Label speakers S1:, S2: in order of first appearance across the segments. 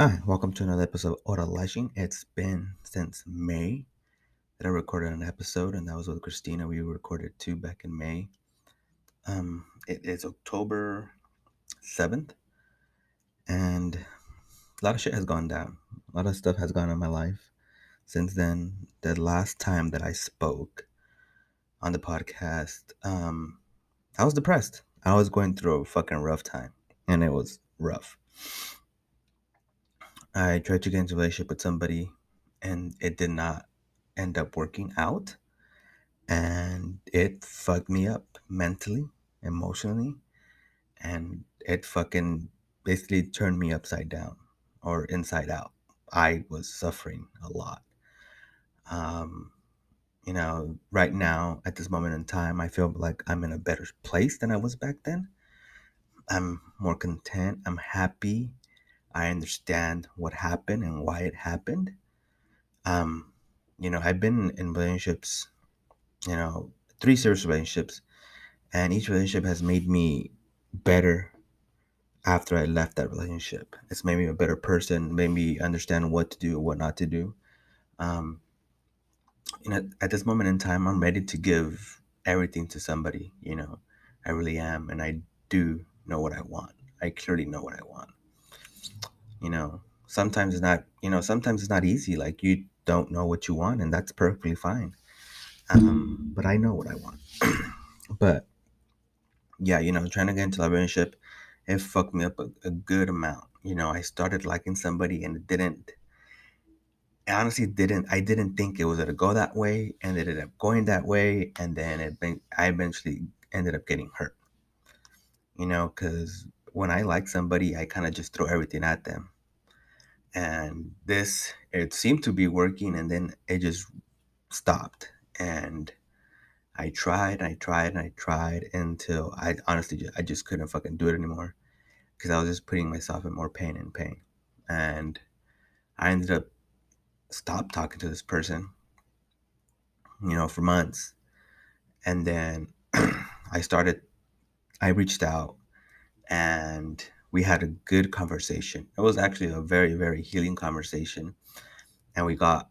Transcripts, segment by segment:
S1: Hi, welcome to another episode of Ora Lashing. It's been since May that I recorded an episode, and that was with Christina. We recorded two back in May. Um, it is October 7th, and a lot of shit has gone down. A lot of stuff has gone on in my life since then. The last time that I spoke on the podcast, um, I was depressed. I was going through a fucking rough time, and it was rough. I tried to get into a relationship with somebody and it did not end up working out. And it fucked me up mentally, emotionally, and it fucking basically turned me upside down or inside out. I was suffering a lot. Um, you know, right now, at this moment in time, I feel like I'm in a better place than I was back then. I'm more content. I'm happy. I understand what happened and why it happened. Um, you know, I've been in relationships, you know, three serious relationships, and each relationship has made me better after I left that relationship. It's made me a better person, made me understand what to do, what not to do. Um, you know, at this moment in time, I'm ready to give everything to somebody. You know, I really am, and I do know what I want. I clearly know what I want. You know, sometimes it's not. You know, sometimes it's not easy. Like you don't know what you want, and that's perfectly fine. Um, but I know what I want. but yeah, you know, trying to get into a relationship, it fucked me up a, a good amount. You know, I started liking somebody, and it didn't I honestly didn't I didn't think it was gonna go that way and it ended up going that way and then it I eventually ended up getting hurt. You know, because when I like somebody, I kind of just throw everything at them. And this it seemed to be working and then it just stopped. And I tried, and I tried, and I tried until I honestly just, I just couldn't fucking do it anymore because I was just putting myself in more pain and pain. And I ended up stopped talking to this person, you know, for months. And then I started, I reached out and we had a good conversation. It was actually a very, very healing conversation. And we got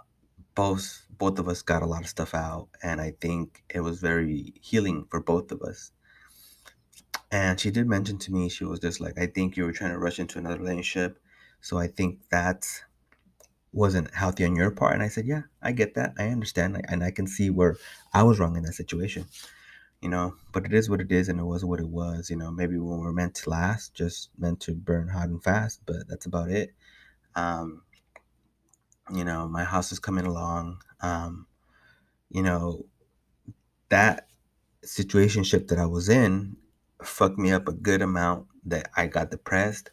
S1: both, both of us got a lot of stuff out. And I think it was very healing for both of us. And she did mention to me, she was just like, I think you were trying to rush into another relationship. So I think that wasn't healthy on your part. And I said, yeah, I get that. I understand. And I can see where I was wrong in that situation, you know, but it is what it is. And it was what it was, you know, maybe when we're meant to last, just meant to burn hot and fast, but that's about it. Um, you know, my house is coming along. Um, you know, that situationship that I was in fucked me up a good amount that I got depressed,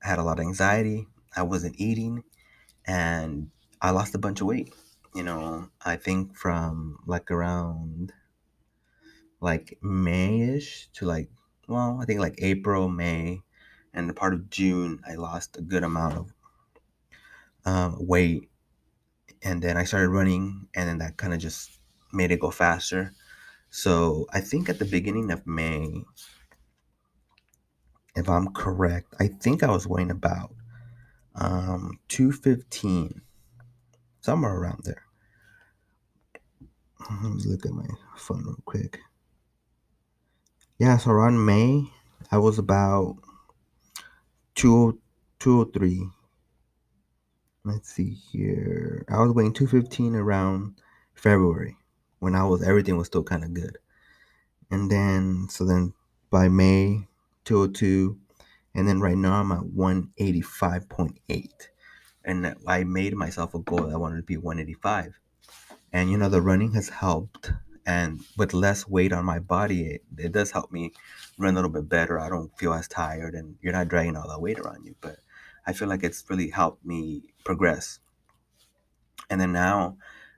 S1: had a lot of anxiety. I wasn't eating and I lost a bunch of weight. You know, I think from like around like Mayish to like well, I think like April, May, and the part of June, I lost a good amount of um, weight, and then I started running, and then that kind of just made it go faster. So I think at the beginning of May, if I'm correct, I think I was weighing about um, 215, somewhere around there. Let me look at my phone real quick. Yeah, so around May, I was about 203. Let's see here. I was weighing 215 around February when I was everything was still kind of good. And then so then by May 202 and then right now I'm at 185.8. And I made myself a goal. That I wanted to be 185. And you know, the running has helped. And with less weight on my body, it, it does help me run a little bit better. I don't feel as tired and you're not dragging all that weight around you. But I feel like it's really helped me progress. And then now,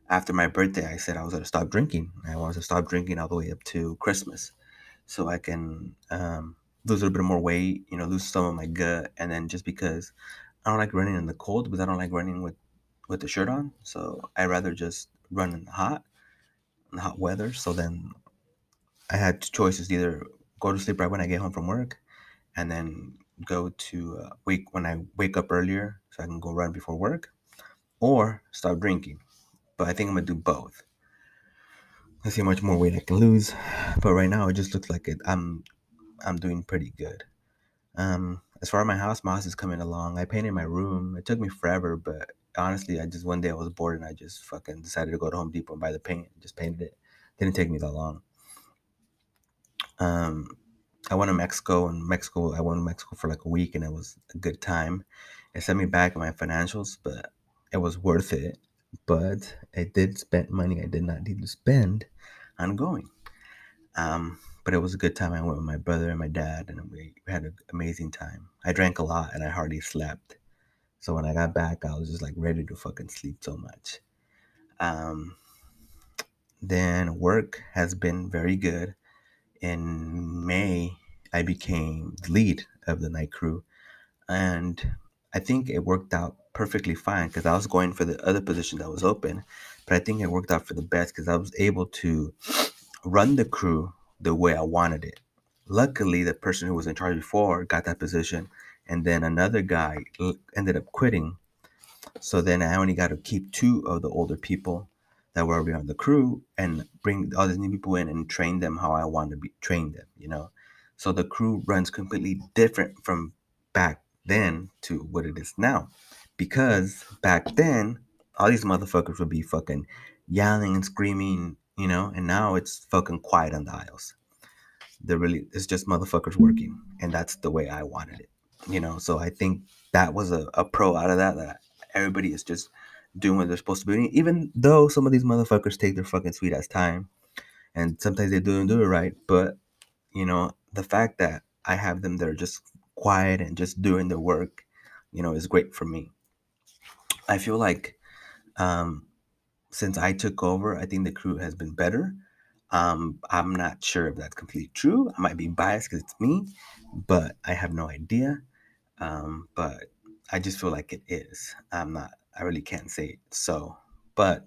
S1: after my birthday, I said I was going to stop drinking. I wanted to stop drinking all the way up to Christmas so I can um, lose a little bit more weight, you know, lose some of my gut, and then just because I don't like running in the cold, because I don't like running with with the shirt on, so I rather just run in the hot, hot weather. So then I had two choices: either go to sleep right when I get home from work, and then go to uh, wake when I wake up earlier so I can go run before work, or stop drinking. But I think I'm gonna do both. Let's see how much more weight I can lose. But right now, it just looks like it. I'm I'm doing pretty good. Um, as far as my house, my house is coming along. I painted my room. It took me forever, but honestly, I just one day I was bored and I just fucking decided to go to Home Depot and buy the paint. Just painted it. Didn't take me that long. Um, I went to Mexico and Mexico. I went to Mexico for like a week and it was a good time. It sent me back my financials, but it was worth it. But I did spend money I did not need to spend on going. Um, but it was a good time. I went with my brother and my dad, and we had an amazing time. I drank a lot and I hardly slept. So when I got back, I was just like ready to fucking sleep so much. Um, then work has been very good. In May, I became the lead of the night crew, and I think it worked out perfectly fine because I was going for the other position that was open, but I think it worked out for the best because I was able to run the crew the way I wanted it. Luckily, the person who was in charge before got that position, and then another guy uh, ended up quitting. So then I only got to keep two of the older people that were already on the crew and bring all these new people in and train them how I want to be train them, you know. So the crew runs completely different from back then to what it is now. Because back then, all these motherfuckers would be fucking yelling and screaming, you know, and now it's fucking quiet on the aisles. They're really it's just motherfuckers working, and that's the way I wanted it, you know. So I think that was a, a pro out of that that everybody is just doing what they're supposed to be doing, even though some of these motherfuckers take their fucking sweet ass time, and sometimes they do and do it right. But you know, the fact that I have them there just quiet and just doing their work, you know, is great for me. I feel like um, since I took over, I think the crew has been better. Um, I'm not sure if that's completely true. I might be biased because it's me, but I have no idea. Um, but I just feel like it is. I'm not. I really can't say it. So, but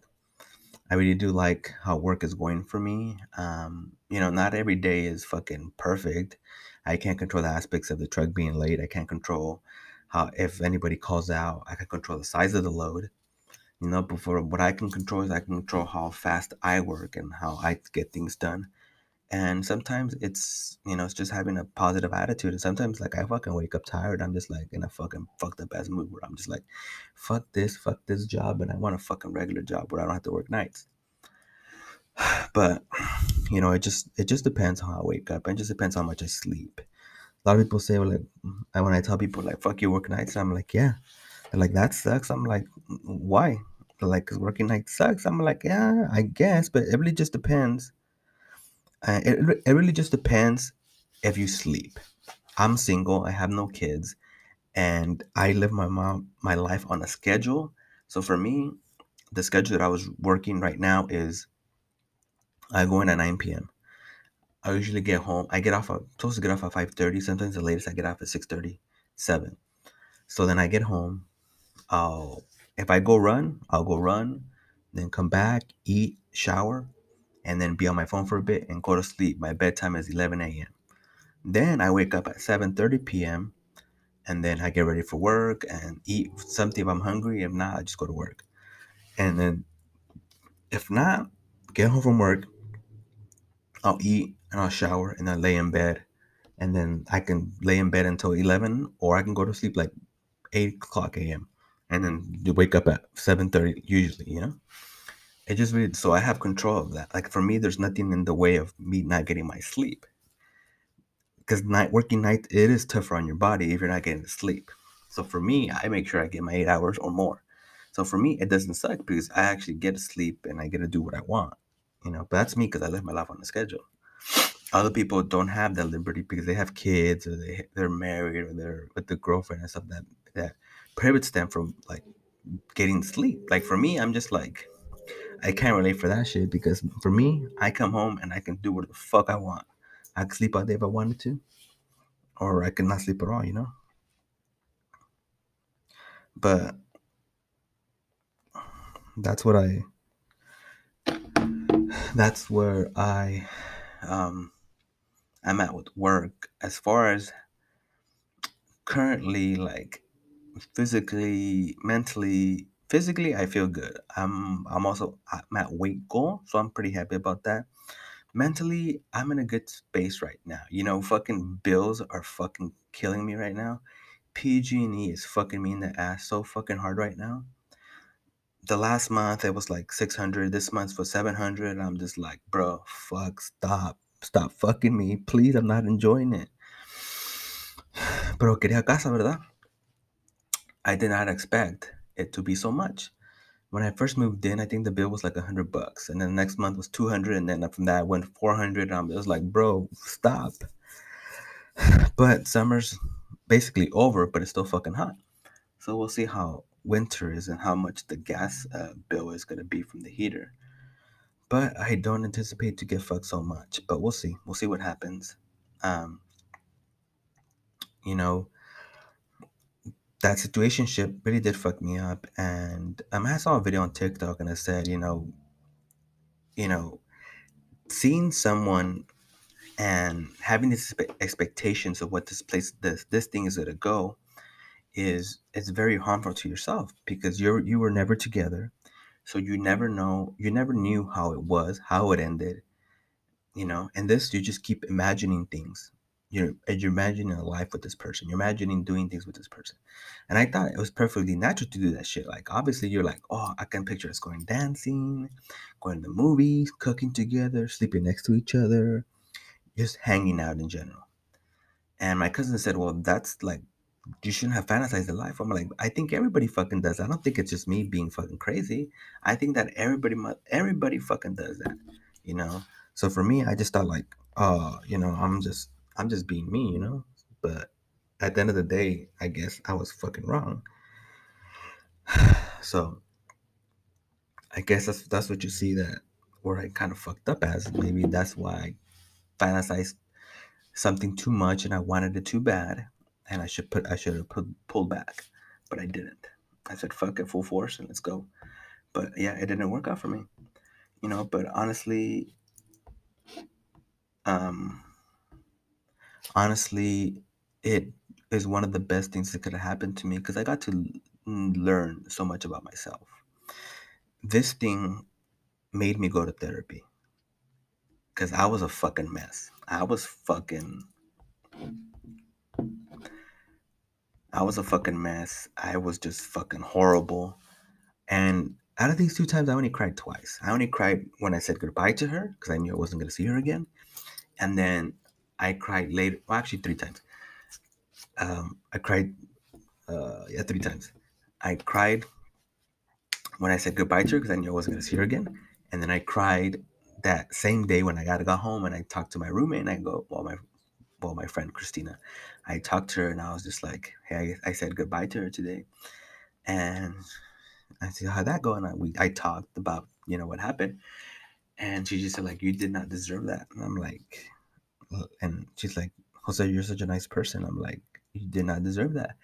S1: I really do like how work is going for me. Um, you know, not every day is fucking perfect. I can't control the aspects of the truck being late. I can't control how if anybody calls out. I can control the size of the load. You know, but for what I can control is I can control how fast I work and how I get things done. And sometimes it's you know it's just having a positive attitude. And sometimes like I fucking wake up tired. I'm just like in a fucking fucked up ass mood where I'm just like, fuck this, fuck this job, and I want a fucking regular job where I don't have to work nights. But you know, it just it just depends how I wake up. It just depends how much I sleep. A lot of people say well, like when I tell people like fuck you work nights, I'm like yeah. They're like that sucks. I'm like why? They're like working nights sucks. I'm like yeah, I guess, but it really just depends. Uh, it, it really just depends if you sleep. I'm single. I have no kids, and I live my mom my life on a schedule. So for me, the schedule that I was working right now is I go in at 9 p.m. I usually get home. I get off. I'm supposed to get off at 5:30. Sometimes the latest I get off at 6:30, 7. So then I get home. I'll if I go run, I'll go run, then come back, eat, shower, and then be on my phone for a bit and go to sleep. My bedtime is 11 a.m. Then I wake up at 7:30 p.m. and then I get ready for work and eat something if I'm hungry. If not, I just go to work. And then if not, get home from work, I'll eat and I'll shower and I lay in bed. And then I can lay in bed until 11 or I can go to sleep like 8 o'clock a.m. and then you wake up at 7.30 usually, you know? It just really, so I have control of that. Like for me, there's nothing in the way of me not getting my sleep. Because night working night, it is tougher on your body if you're not getting sleep. So for me, I make sure I get my eight hours or more. So for me, it doesn't suck because I actually get to sleep and I get to do what I want you know but that's me because i live my life on a schedule other people don't have that liberty because they have kids or they they're married or they're with the girlfriend and stuff that that prohibits them from like getting sleep like for me i'm just like i can't relate for that shit because for me i come home and i can do what the fuck i want i can sleep all day if i wanted to or i could not sleep at all you know but that's what i that's where I um I'm at with work. As far as currently like physically, mentally, physically, I feel good. I'm I'm also I'm at weight goal, so I'm pretty happy about that. Mentally, I'm in a good space right now. You know, fucking bills are fucking killing me right now. PG&E is fucking me in the ass so fucking hard right now. The last month it was like 600. This month for 700. I'm just like, bro, fuck, stop. Stop fucking me. Please, I'm not enjoying it. Pero quería casa, ¿verdad? I did not expect it to be so much. When I first moved in, I think the bill was like 100 bucks. And then the next month was 200. And then from that, I went 400. And I was like, bro, stop. But summer's basically over, but it's still fucking hot. So we'll see how winter is and how much the gas uh, bill is going to be from the heater. But I don't anticipate to get fucked so much. But we'll see. We'll see what happens. Um, you know, that situationship really did fuck me up. And um, I saw a video on TikTok and it said, you know, you know, seeing someone and having these expectations of what this place, this this thing is gonna go, is it's very harmful to yourself because you're you were never together, so you never know, you never knew how it was, how it ended, you know. And this, you just keep imagining things. You're you're imagining a life with this person. You're imagining doing things with this person. And I thought it was perfectly natural to do that shit. Like obviously you're like, oh, I can picture us going dancing, going to the movies, cooking together, sleeping next to each other, just hanging out in general. And my cousin said, well, that's like you shouldn't have fantasized the life. I'm like, I think everybody fucking does. I don't think it's just me being fucking crazy. I think that everybody, everybody fucking does that, you know. So for me, I just thought like, oh, you know, I'm just, I'm just being me, you know. But at the end of the day, I guess I was fucking wrong. So I guess that's that's what you see that where I kind of fucked up as. Maybe that's why I fantasized something too much and I wanted it too bad, and I should put I should have put, pulled back, but I didn't. I said fuck it, full force, and let's go. But yeah, it didn't work out for me, you know. But honestly, um, honestly, it is one of the best things that could have happened to me because I got to learn so much about myself. This thing made me go to therapy because I was a fucking mess. I was fucking. I was a fucking mess. I was just fucking horrible. And out of these two times, I only cried twice. I only cried when I said goodbye to her because I knew I wasn't going to see her again. And then I cried later. Well, actually, three times. Um, I cried, uh, yeah, three times. I cried when I said goodbye to her because I knew I wasn't going to see her again. And then I cried that same day when I got to go home and I talked to my roommate and I go, well, my well, my friend Christina. I talked to her and I was just like, hey, I, I said goodbye to her today. And I said, how'd that go? And I, we, I talked about, you know, what happened. And she just said, like, you did not deserve that. And I'm like, and she's like, Jose, you're such a nice person. I'm like, you did not deserve that.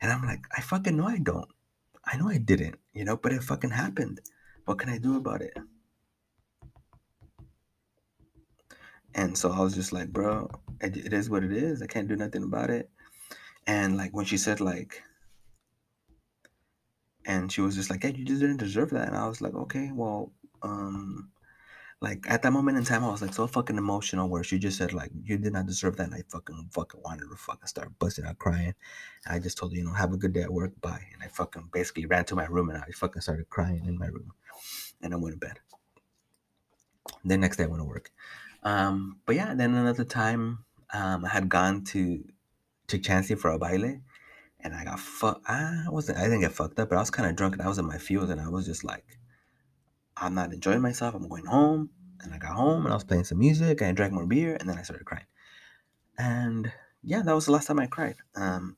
S1: And I'm like, I fucking know I don't. I know I didn't, you know, but it fucking happened. What can I do about it? And so I was just like, bro, it, is what it is. I can't do nothing about it. And like when she said like, and she was just like, hey, you just didn't deserve that. And I was like, okay, well, um, like at that moment in time, I was like so fucking emotional where she just said like, you did not deserve that. And I fucking fucking wanted to fucking start busting out crying. And I just told her, you know, have a good day at work, bye. And I fucking basically ran to my room and I fucking started crying in my room. And I went to bed. Then next day I went to work. Um, but yeah, then another time, um, I had gone to to Chansey for a baile, and I got fucked. I wasn't. I didn't get fucked up, but I was kind of drunk, and I was in my field, and I was just like, I'm not enjoying myself. I'm going home, and I got home, and I was playing some music, and I drank more beer, and then I started crying. And yeah, that was the last time I cried. Um,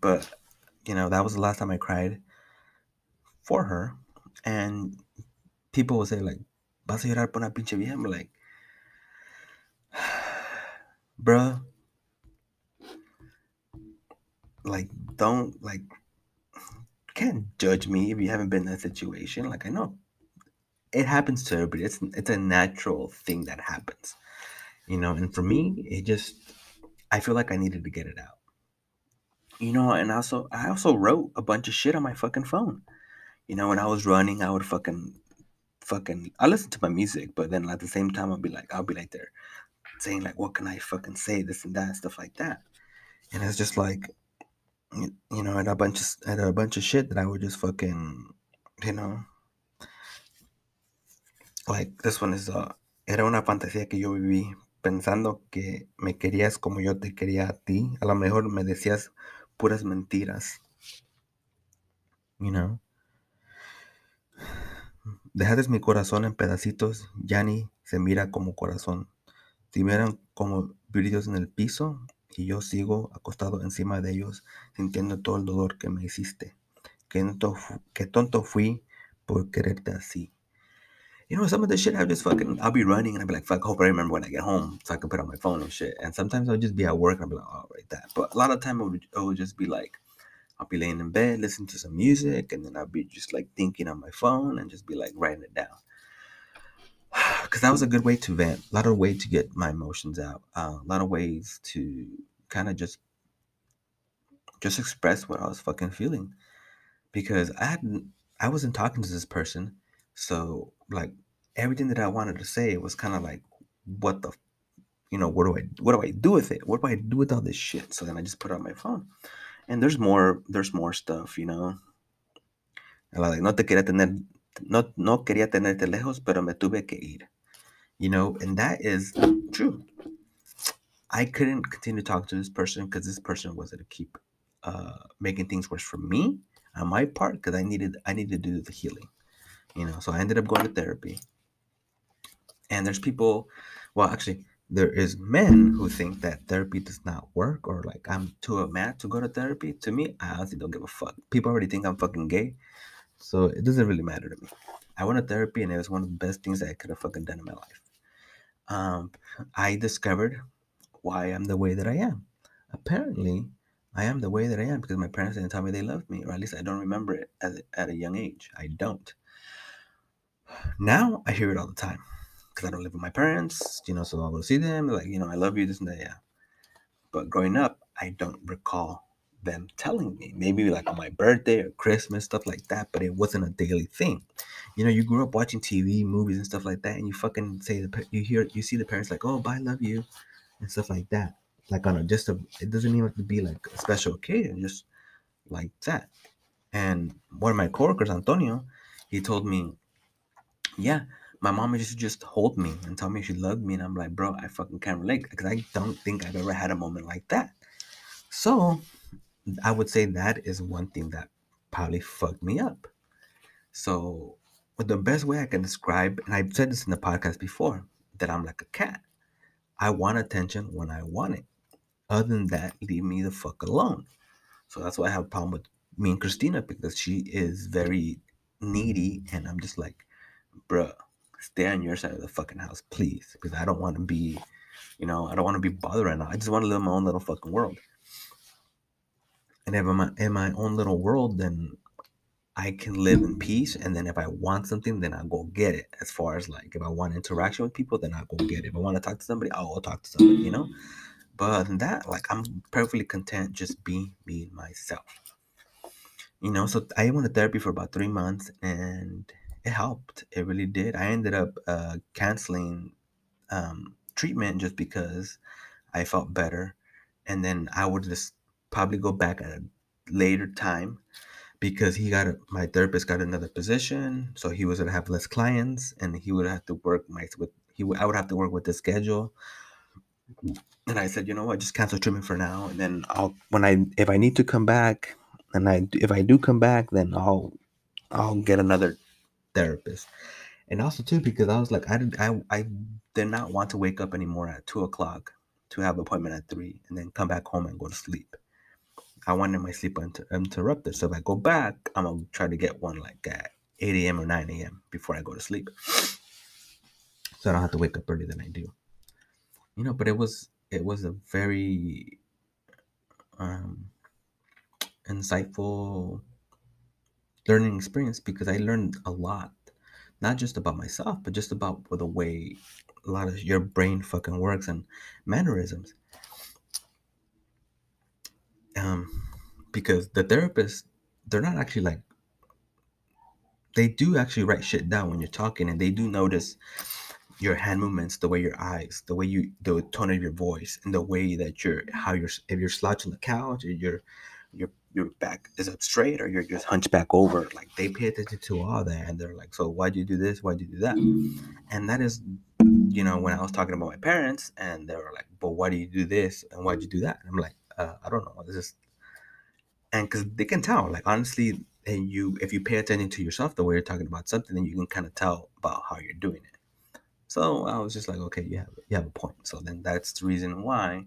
S1: but you know, that was the last time I cried for her, and people will say like, "Vas a llorar por una pinche vieja?" I'm like, bruh, like don't like can't judge me if you haven't been in that situation. Like I know it happens to everybody. It's it's a natural thing that happens, you know. And for me, it just I feel like I needed to get it out, you know. And also, I also wrote a bunch of shit on my fucking phone. You know, when I was running, I would fucking fucking I listen to my music, but then at the same time I'll be like I'll be like there saying like what can I fucking say this and that stuff like that. And it's just like you know, and a bunch of a bunch of shit that I would just fucking you know like this one is uh era una fantasía que yo viví pensando que me querías como yo te quería a ti. A lo mejor me decías puras mentiras. You know? Dejaste mi corazón en pedacitos, ya ni se mira como corazón. Si como brillos en el piso y yo sigo acostado encima de ellos, sintiendo todo el dolor que me hiciste. Qué tonto, qué tonto fui por quererte así. You know, some of the shit I just fucking, I'll be running and I'll be like, fuck, hope I remember when I get home so I can put on my phone and shit. And sometimes I'll just be at work and I'll be like, oh, right, that. But a lot of time would, it would just be like, I'll be laying in bed, listening to some music, and then I'll be just like thinking on my phone and just be like writing it down. Because that was a good way to vent, a lot of way to get my emotions out, uh, a lot of ways to kind of just just express what I was fucking feeling. Because I hadn't, I wasn't talking to this person, so like everything that I wanted to say was kind of like, what the, you know, what do I, what do I do with it? What do I do with all this shit? So then I just put on my phone and there's more there's more stuff you know like no te quería tener no no quería tenerte lejos pero me tuve que ir you know and that is true i couldn't continue to talk to this person because this person wasn't to keep uh, making things worse for me on my part because i needed i needed to do the healing you know so i ended up going to therapy and there's people well actually there is men who think that therapy does not work or like I'm too a man to go to therapy. To me, I honestly don't give a fuck. People already think I'm fucking gay, so it doesn't really matter to me. I went to therapy and it was one of the best things I could have fucking done in my life. Um, I discovered why I'm the way that I am. Apparently, I am the way that I am because my parents didn't tell me they loved me, or at least I don't remember it at, at a young age. I don't. Now I hear it all the time because I don't live with my parents, you know, so I'll go see them, like, you know, I love you, this and that, yeah. But growing up, I don't recall them telling me. Maybe like on my birthday or Christmas, stuff like that, but it wasn't a daily thing. You know, you grew up watching TV, movies, and stuff like that, and you fucking say the you hear you see the parents like, oh, bye, love you, and stuff like that. Like on a just a, it doesn't even have to be like a special occasion, just like that. And one of my coworkers, Antonio, he told me, yeah, my mom used to just hold me and tell me she loved me, and I'm like, bro, I fucking can't relate because I don't think I've ever had a moment like that. So I would say that is one thing that probably fucked me up. So the best way I can describe, and I've said this in the podcast before, that I'm like a cat. I want attention when I want it. Other than that, leave me the fuck alone. So that's why I have a problem with me and Christina because she is very needy, and I'm just like, bruh, stay on your side of the fucking house, please, because I don't want to be, you know, I don't want to be bothered right now. I just want to live my own little fucking world. And if I'm in my own little world, then I can live in peace. And then if I want something, then I'll go get it. As far as like if I want interaction with people, then I'll go get it. If I want to talk to somebody, I'll talk to somebody, you know? But other than that, like I'm perfectly content just being me myself. You know, so I went to therapy for about three months and it helped. It really did. I ended up uh, canceling um, treatment just because I felt better, and then I would just probably go back at a later time because he got my therapist got another position, so he was gonna have less clients, and he would have to work my with he I would have to work with the schedule. And I said, you know what, just cancel treatment for now, and then I'll when I if I need to come back, and I if I do come back, then I'll I'll get another therapist. And also too, because I was like, I did I I did not want to wake up anymore at two o'clock to have appointment at three and then come back home and go to sleep. I wanted my sleep inter- interrupted. So if I go back, I'm gonna try to get one like at 8 a.m. or 9 a.m. before I go to sleep. So I don't have to wake up earlier than I do. You know, but it was it was a very um insightful learning experience because I learned a lot not just about myself, but just about the way a lot of your brain fucking works and mannerisms. Um, because the therapists, they're not actually like they do actually write shit down when you're talking, and they do notice your hand movements, the way your eyes, the way you, the tone of your voice, and the way that you're, how you're, if you're slouched on the couch, or your, your, your back is up straight, or you're just hunched back over. Like they pay attention to all that, and they're like, "So why'd you do this? Why'd you do that?" And that is, you know, when I was talking about my parents, and they were like, "But why do you do this? And why'd you do that?" And I'm like, uh, "I don't know. It's just," and because they can tell, like honestly, and you, if you pay attention to yourself the way you're talking about something, then you can kind of tell about how you're doing it. So I was just like, okay, you have you have a point. So then that's the reason why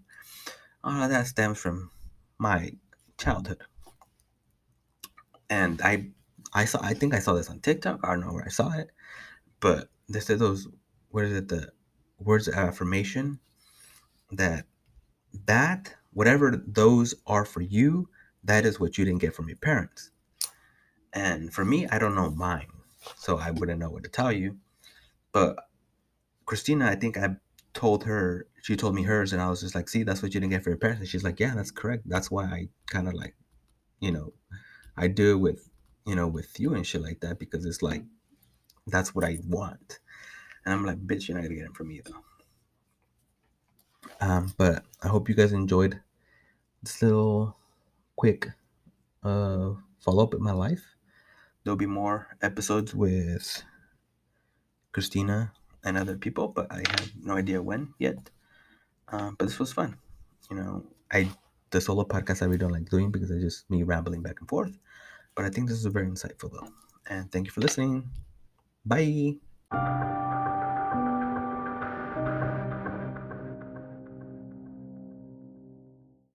S1: uh, that stems from my childhood. And I I saw I think I saw this on TikTok. I don't know where I saw it, but they said those what is it the words of affirmation that that whatever those are for you, that is what you didn't get from your parents. And for me, I don't know mine, so I wouldn't know what to tell you. But Christina, I think I told her, she told me hers, and I was just like, see, that's what you didn't get for your parents. And she's like, yeah, that's correct. That's why I kind of like, you know, I do it with, you know, with you and shit like that because it's like, that's what I want. And I'm like, bitch, you're not gonna get it from me though. Um, but I hope you guys enjoyed this little quick uh follow up with my life. There'll be more episodes with Christina and other people, but I have no idea when yet. Um, but this was fun. You know, I the solo podcast I really don't like doing because it's just me rambling back and forth. But I think this is a very insightful though. And thank you for listening. Bye.